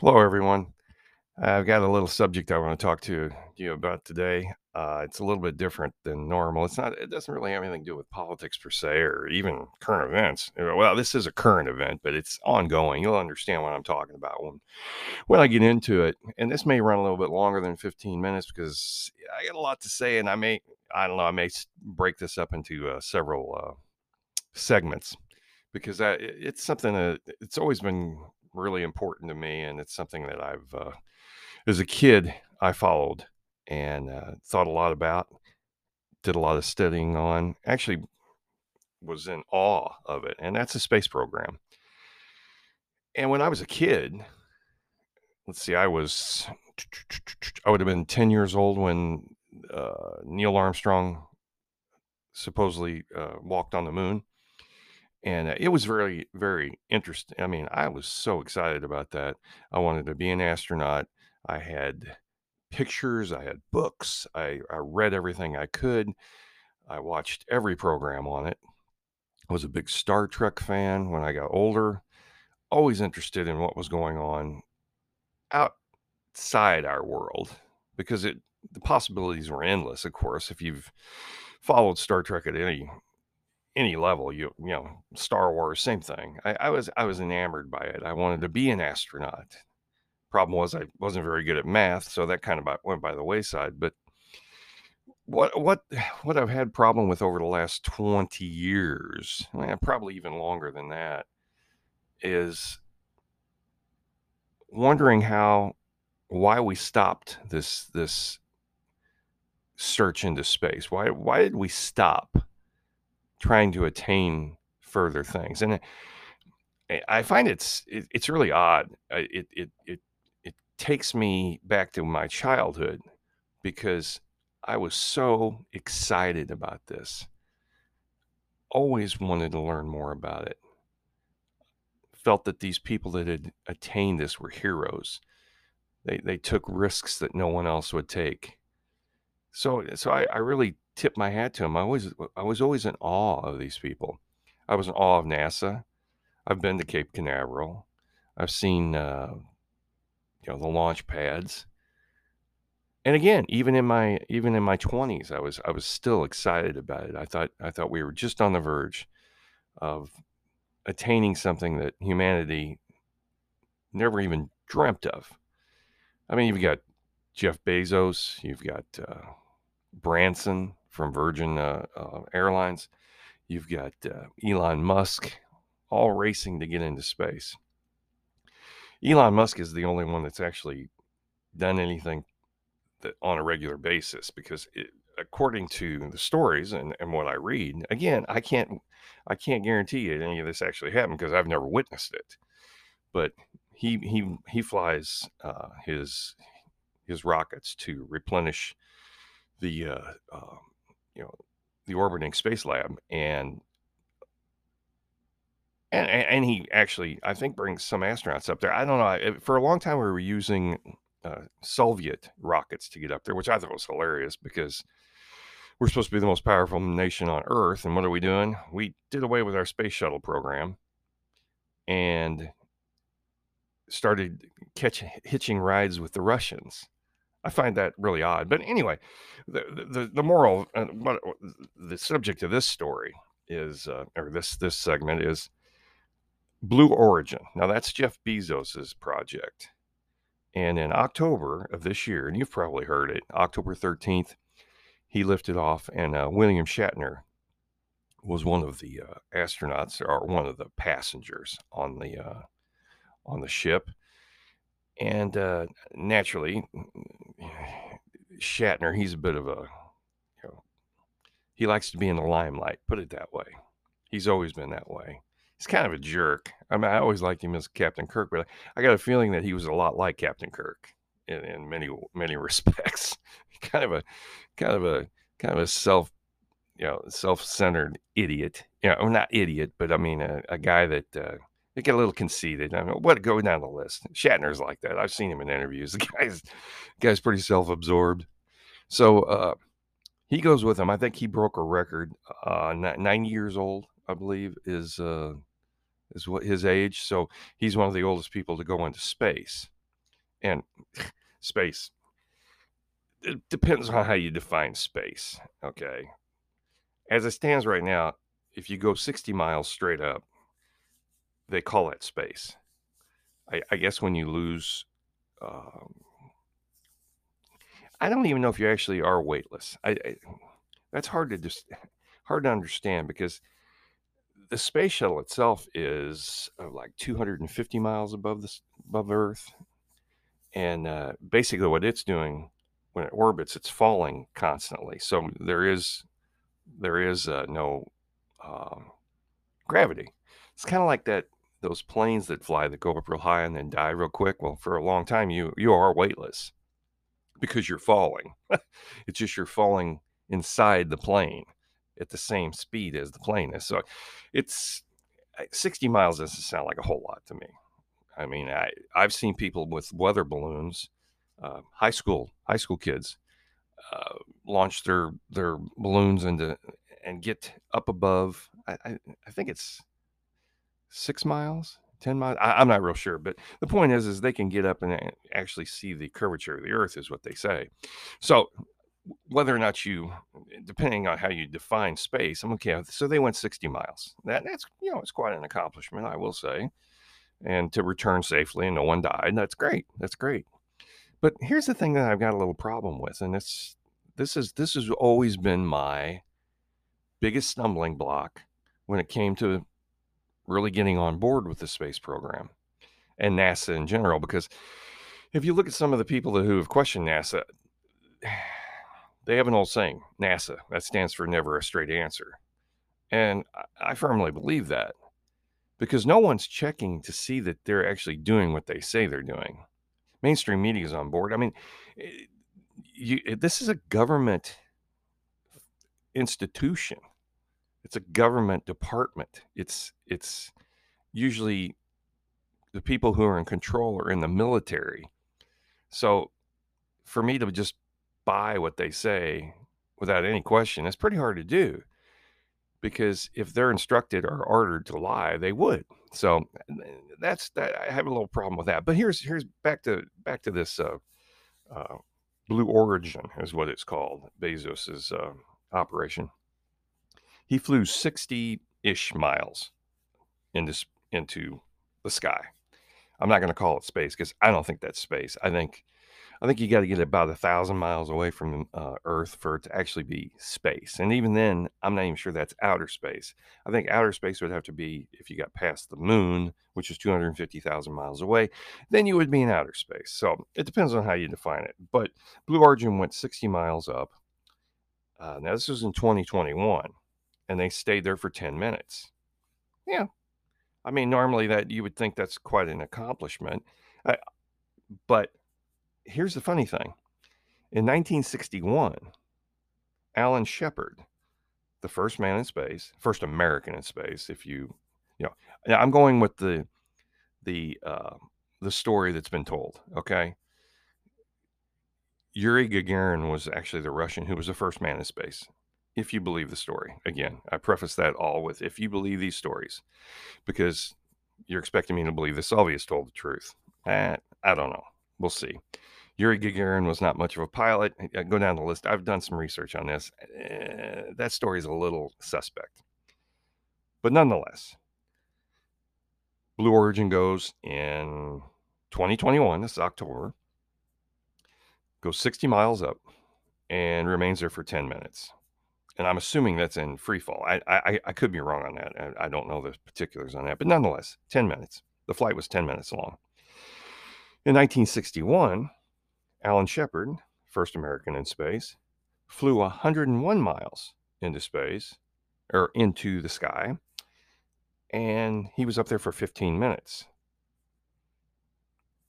Hello, everyone. I've got a little subject I want to talk to you about today. Uh, it's a little bit different than normal. It's not. It doesn't really have anything to do with politics per se, or even current events. Uh, Well, this is a current event, but it's ongoing. You'll understand what I'm talking about when when I get into it. And this may run a little bit longer than 15 minutes because I got a lot to say, and I may, I don't know, I may break this up into uh, several uh, segments because I, it's something that it's always been really important to me, and it's something that I've uh, as a kid, I followed and uh, thought a lot about, did a lot of studying on, actually was in awe of it. And that's a space program. And when I was a kid, let's see, I was, I would have been 10 years old when uh, Neil Armstrong supposedly uh, walked on the moon. And uh, it was very, very interesting. I mean, I was so excited about that. I wanted to be an astronaut. I had pictures, I had books, I, I read everything I could. I watched every program on it. I was a big Star Trek fan when I got older, always interested in what was going on outside our world because it the possibilities were endless, of course. If you've followed Star Trek at any any level, you you know, Star Wars, same thing. I, I was I was enamored by it. I wanted to be an astronaut. Problem was I wasn't very good at math, so that kind of went by the wayside. But what what what I've had problem with over the last 20 years, eh, probably even longer than that, is wondering how why we stopped this this search into space. Why why did we stop trying to attain further things? And I I find it's it, it's really odd. Uh, it it it it takes me back to my childhood because I was so excited about this. Always wanted to learn more about it. Felt that these people that had attained this were heroes. They they took risks that no one else would take. So so I, I really tip my hat to them. I was I was always in awe of these people. I was in awe of NASA. I've been to Cape Canaveral. I've seen uh, you know the launch pads. And again, even in my even in my 20s, I was I was still excited about it. I thought I thought we were just on the verge of attaining something that humanity never even dreamt of. I mean, you've got Jeff Bezos, you've got uh, Branson from Virgin uh, uh, Airlines, you've got uh, Elon Musk, all racing to get into space. Elon Musk is the only one that's actually done anything that on a regular basis because it, according to the stories and, and what I read, again, I can't I can't guarantee that any of this actually happened because I've never witnessed it. But he he he flies uh, his his rockets to replenish the uh, um, you know the orbiting space lab and and and he actually I think brings some astronauts up there. I don't know. For a long time, we were using uh, Soviet rockets to get up there, which I thought was hilarious because we're supposed to be the most powerful nation on Earth, and what are we doing? We did away with our space shuttle program and started catching hitching rides with the Russians. I find that really odd. But anyway, the the, the moral, uh, what, the subject of this story is, uh, or this this segment is Blue Origin. Now that's Jeff Bezos's project, and in October of this year, and you've probably heard it, October thirteenth, he lifted off, and uh, William Shatner was one of the uh, astronauts or one of the passengers on the uh, on the ship, and uh, naturally, Shatner, he's a bit of a, you know, he likes to be in the limelight. Put it that way. He's always been that way. He's kind of a jerk. I mean, I always liked him as Captain Kirk, but I got a feeling that he was a lot like Captain Kirk in, in many many respects. kind of a kind of a kind of a self you know self-centered idiot. You know, not idiot, but I mean a, a guy that uh, they get a little conceited. I mean, what go down the list? Shatner's like that. I've seen him in interviews. The guy's the guy's pretty self-absorbed. So uh, he goes with him. I think he broke a record. Uh, ni- 90 years old, I believe, is uh, is what his age. So he's one of the oldest people to go into space. And space, it depends on how you define space. Okay. As it stands right now, if you go 60 miles straight up, they call that space. I, I guess when you lose, um, I don't even know if you actually are weightless. I, I that's hard to just hard to understand because the space shuttle itself is uh, like 250 miles above the above Earth, and uh, basically what it's doing when it orbits, it's falling constantly. So there is there is uh, no um, gravity. It's kind of like that those planes that fly that go up real high and then die real quick. Well, for a long time, you you are weightless because you're falling. it's just you're falling inside the plane at the same speed as the plane is. So it's 60 miles doesn't sound like a whole lot to me. I mean, I, I've seen people with weather balloons, uh, high school high school kids, uh, launch their their balloons into and get up above. I, I, I think it's six miles, ten miles. I, am not real sure, but the point is, is they can get up and actually see the curvature of the Earth, is what they say. So whether or not you, depending on how you define space, I'm okay. So they went 60 miles. That that's you know it's quite an accomplishment, I will say, and to return safely and no one died. That's great. That's great. But here's the thing that I've got a little problem with, and it's this is this has always been my biggest stumbling block when it came to really getting on board with the space program and NASA in general. Because if you look at some of the people who have questioned NASA, they have an old saying, NASA, that stands for never a straight answer. And I firmly believe that because no one's checking to see that they're actually doing what they say they're doing. Mainstream media is on board. I mean, eh, you, eh, this is a government institution. It's a government department. It's it's usually the people who are in control are in the military. So for me to just buy what they say without any question, it's pretty hard to do because if they're instructed or ordered to lie, they would. So that's that. I have a little problem with that. But here's here's back to back to this uh, uh, Blue Origin is what it's called. Bezos's uh, operation. He flew sixty ish miles into into the sky. I'm not going to call it space because I don't think that's space. I think I think you got to get about a thousand miles away from uh, Earth for it to actually be space. And even then, I'm not even sure that's outer space. I think outer space would have to be if you got past the moon, which is 250,000 miles away, then you would be in outer space. So it depends on how you define it. But Blue Origin went 60 miles up. Uh, now, this was in 2021, and they stayed there for 10 minutes. Yeah. I mean, normally that you would think that's quite an accomplishment. Uh, but here's the funny thing in 1961, Alan Shepard, the first man in space, first American in space, if you, you know, I'm going with the, the, uh, the story that's been told. Okay. Yuri Gagarin was actually the Russian who was the first man in space. If you believe the story, again, I preface that all with if you believe these stories, because you're expecting me to believe the Soviets told the truth. Eh, I don't know. We'll see. Yuri Gagarin was not much of a pilot. Go down the list. I've done some research on this. Uh, that story is a little suspect. But nonetheless, Blue Origin goes in 2021, this is October, goes 60 miles up and remains there for 10 minutes. And I'm assuming that's in free fall. I, I, I could be wrong on that. I, I don't know the particulars on that. But nonetheless, 10 minutes. The flight was 10 minutes long. In 1961, Alan Shepard, first American in space, flew 101 miles into space or into the sky, and he was up there for 15 minutes.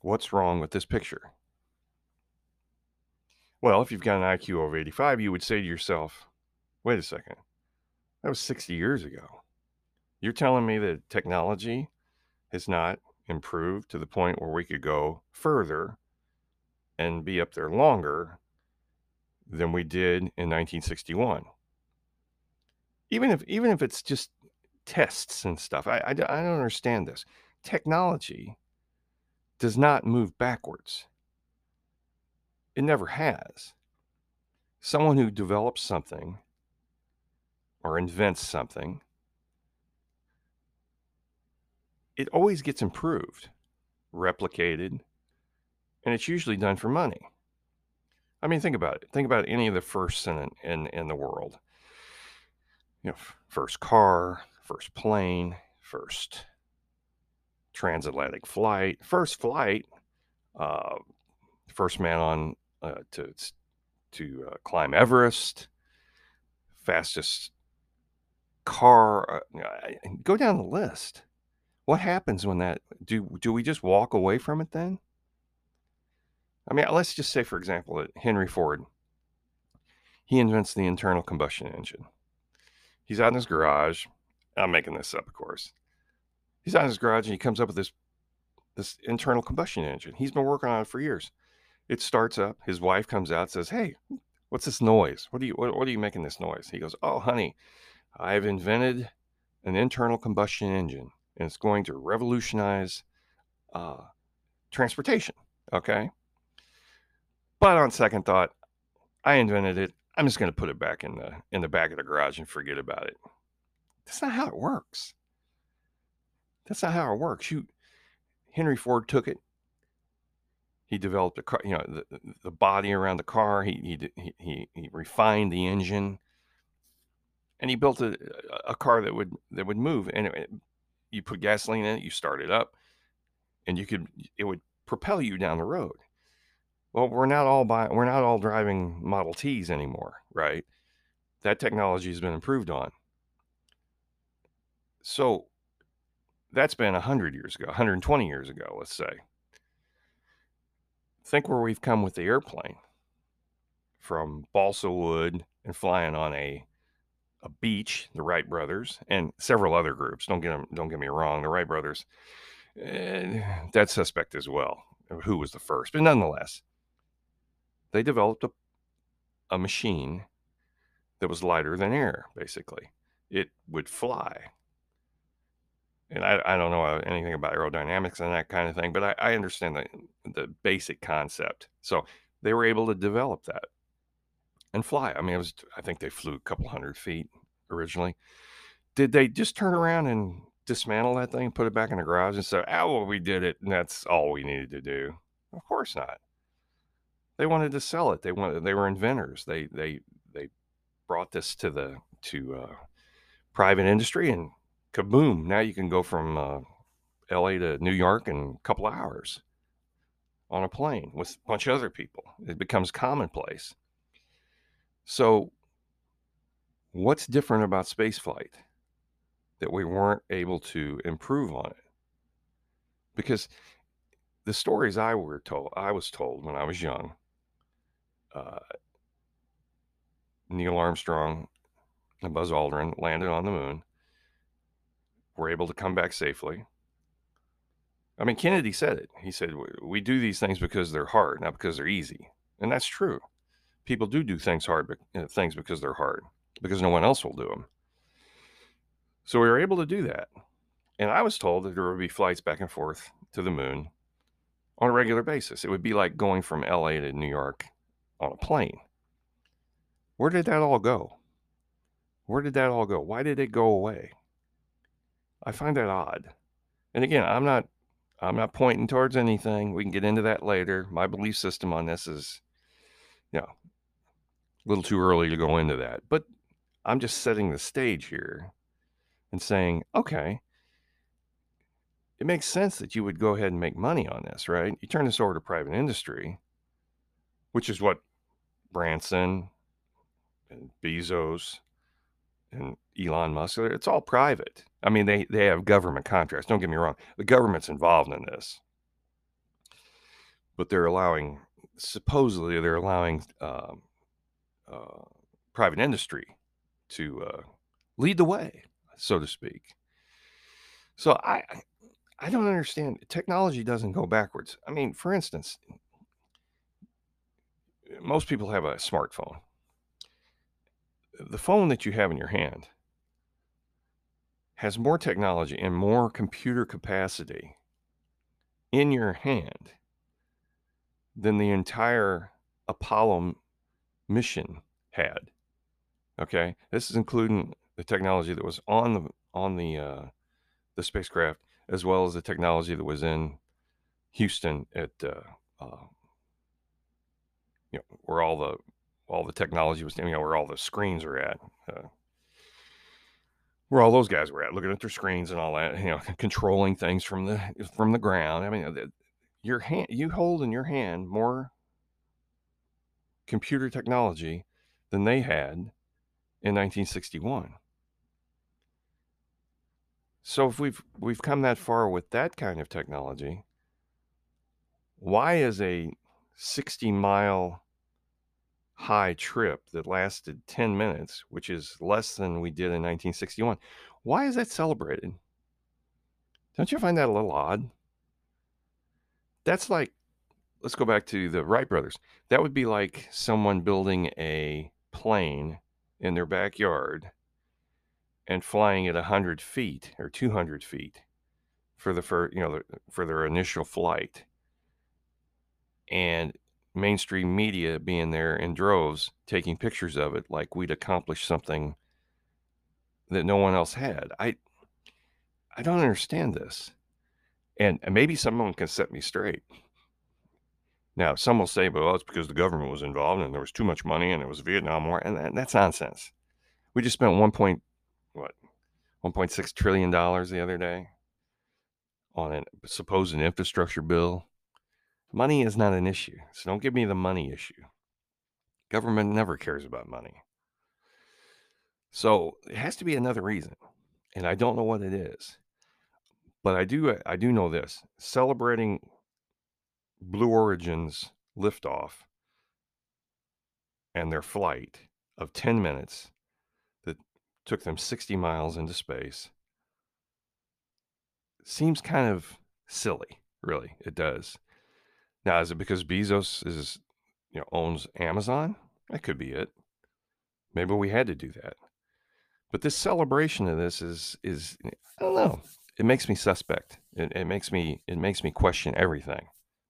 What's wrong with this picture? Well, if you've got an IQ of 85, you would say to yourself, wait a second, that was 60 years ago. You're telling me that technology has not improved to the point where we could go further and be up there longer than we did in 1961. Even if even if it's just tests and stuff, I, I, I don't understand this. Technology does not move backwards. It never has. Someone who develops something or invents something, it always gets improved, replicated, and it's usually done for money. I mean, think about it. Think about any of the firsts in in in the world. You know, first car, first plane, first transatlantic flight, first flight, uh, first man on uh, to to uh, climb Everest, fastest car. Uh, go down the list. What happens when that do do we just walk away from it then? I mean, let's just say, for example, that Henry Ford, he invents the internal combustion engine. He's out in his garage. I'm making this up, of course. He's out in his garage and he comes up with this this internal combustion engine. He's been working on it for years. It starts up. His wife comes out, says, "Hey, what's this noise? What are you what, what are you making this noise?" He goes, "Oh, honey, I've invented an internal combustion engine, and it's going to revolutionize uh, transportation." Okay. But on second thought, I invented it. I'm just going to put it back in the in the back of the garage and forget about it. That's not how it works. That's not how it works. You Henry Ford took it. He developed a car, you know, the, the body around the car. He, he he he refined the engine, and he built a, a car that would that would move. And it, you put gasoline in it, you start it up, and you could it would propel you down the road. Well, we're not all by we're not all driving Model Ts anymore, right? That technology has been improved on. So that's been 100 years ago, 120 years ago, let's say. Think where we've come with the airplane from balsa wood and flying on a a beach, the Wright brothers, and several other groups. Don't get them, don't get me wrong, the Wright brothers, eh, that's suspect as well. Who was the first? But nonetheless, they developed a, a machine that was lighter than air, basically. It would fly. And I, I don't know anything about aerodynamics and that kind of thing, but I, I understand the, the basic concept. So they were able to develop that and fly. I mean, it was, I think they flew a couple hundred feet originally. Did they just turn around and dismantle that thing, and put it back in the garage and say, oh, well, we did it and that's all we needed to do? Of course not. They wanted to sell it. They wanted. They were inventors. They they they brought this to the to uh, private industry, and kaboom! Now you can go from uh, L.A. to New York in a couple hours on a plane with a bunch of other people. It becomes commonplace. So, what's different about spaceflight that we weren't able to improve on it? Because the stories I were told, I was told when I was young, uh, Neil Armstrong and Buzz Aldrin landed on the moon, were able to come back safely. I mean, Kennedy said it. He said, We do these things because they're hard, not because they're easy. And that's true. People do do things hard, things because they're hard, because no one else will do them. So we were able to do that. And I was told that there would be flights back and forth to the moon on a regular basis. It would be like going from LA to New York on a plane. Where did that all go? Where did that all go? Why did it go away? I find that odd. And again, I'm not I'm not pointing towards anything. We can get into that later. My belief system on this is you know, a little too early to go into that. But I'm just setting the stage here and saying, okay, it makes sense that you would go ahead and make money on this, right? You turn this over to private industry, which is what Branson and Bezos and Elon Musk, it's all private. I mean, they, they have government contracts. Don't get me wrong. The government's involved in this. But they're allowing, supposedly, they're allowing um, uh, private industry to uh, lead the way, so to speak. So I, I don't understand. Technology doesn't go backwards. I mean, for instance, most people have a smartphone. The phone that you have in your hand has more technology and more computer capacity in your hand than the entire Apollo mission had. Okay, this is including the technology that was on the on the uh, the spacecraft, as well as the technology that was in Houston at uh, uh, you know where all the all the technology was, you know, where all the screens are at. Uh, where all those guys were at, looking at their screens and all that, you know, controlling things from the from the ground. I mean, your hand, you hold in your hand more computer technology than they had in 1961. So if we've we've come that far with that kind of technology, why is a 60 mile high trip that lasted 10 minutes, which is less than we did in 1961. Why is that celebrated? Don't you find that a little odd? That's like, let's go back to the Wright brothers. That would be like someone building a plane in their backyard and flying at 100 feet or 200 feet for the for you know for their initial flight and mainstream media being there in droves taking pictures of it like we'd accomplished something that no one else had. I I don't understand this. And maybe someone can set me straight. Now, some will say, well, it's because the government was involved and there was too much money and it was Vietnam War. And that, that's nonsense. We just spent one point, what, 1.6 trillion dollars the other day on a supposed infrastructure bill Money is not an issue. So don't give me the money issue. Government never cares about money. So it has to be another reason. And I don't know what it is. But I do I do know this. Celebrating Blue Origin's liftoff and their flight of 10 minutes that took them 60 miles into space seems kind of silly, really. It does. Now, is it because Bezos is, you know, owns Amazon? That could be it. Maybe we had to do that. But this celebration of this is is I don't know. It makes me suspect. It, it makes me it makes me question everything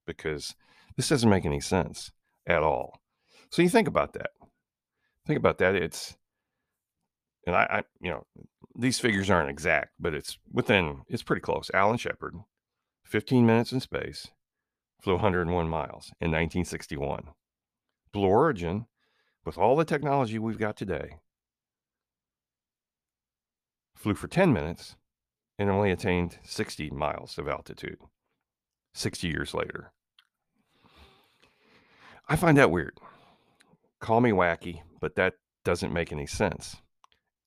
because this doesn't make any sense at all. So you think about that. Think about that. It's and I, I you know these figures aren't exact, but it's within it's pretty close. Alan Shepard, 15 minutes in space, flew 101 miles in 1961. Blue Origin, with all the technology we've got today, flew for 10 minutes and only attained 60 miles of altitude 60 years later. I find that weird. Call me wacky, but that doesn't make any sense.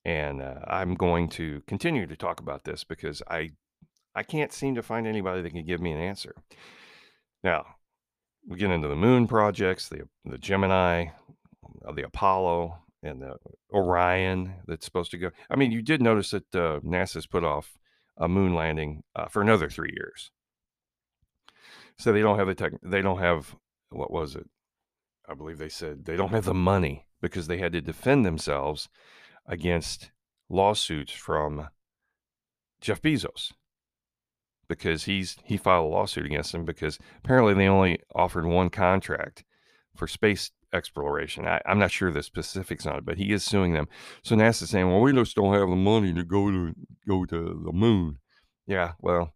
And uh, I'm going to continue to talk about this because I I can't seem to find anybody that can give me an answer. Now, we get into the moon projects, the the Gemini, uh, the Apollo, and the Orion that's supposed to go. I mean, you did notice that uh, NASA's put off a moon landing uh, for another three years. So they don't have the tech. They don't have what was it? I believe they said they don't have the money because they had to defend themselves against lawsuits from Jeff Bezos because he's he filed a lawsuit against them because apparently they only offered one contract for space exploration. I, am not sure the specifics on it, but he is suing them. So NASA's saying, "Well, we just don't have the money to go to go to the moon." Yeah, well,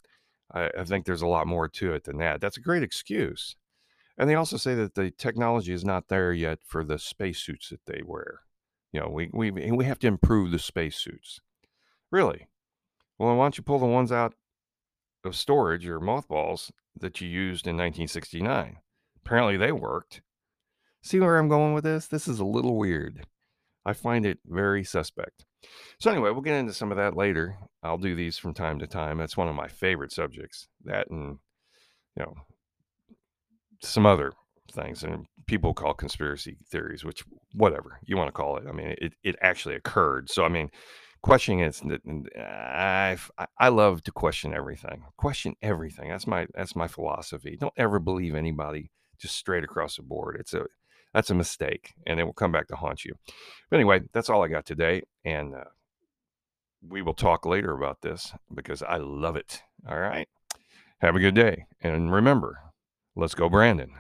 I, I think there's a lot more to it than that. That's a great excuse. And they also say that the technology is not there yet for the spacesuits that they wear. You know, we we we have to improve the spacesuits. Really? Well, why don't you pull the ones out of storage or mothballs that you used in 1969. Apparently they worked. See where I'm going with this? This is a little weird. I find it very suspect. So, anyway, we'll get into some of that later. I'll do these from time to time. That's one of my favorite subjects. That and, you know, some other things and people call conspiracy theories, which, whatever you want to call it. I mean, it, it actually occurred. So, I mean, questioning it I, I love to question everything question everything. That's my that's my philosophy. Don't ever believe anybody just straight across the board. It's a that's a mistake and it will come back to haunt you. But anyway that's all i got today and uh, we will talk later about this because i love it. All right? Have a good day and remember let's go brandon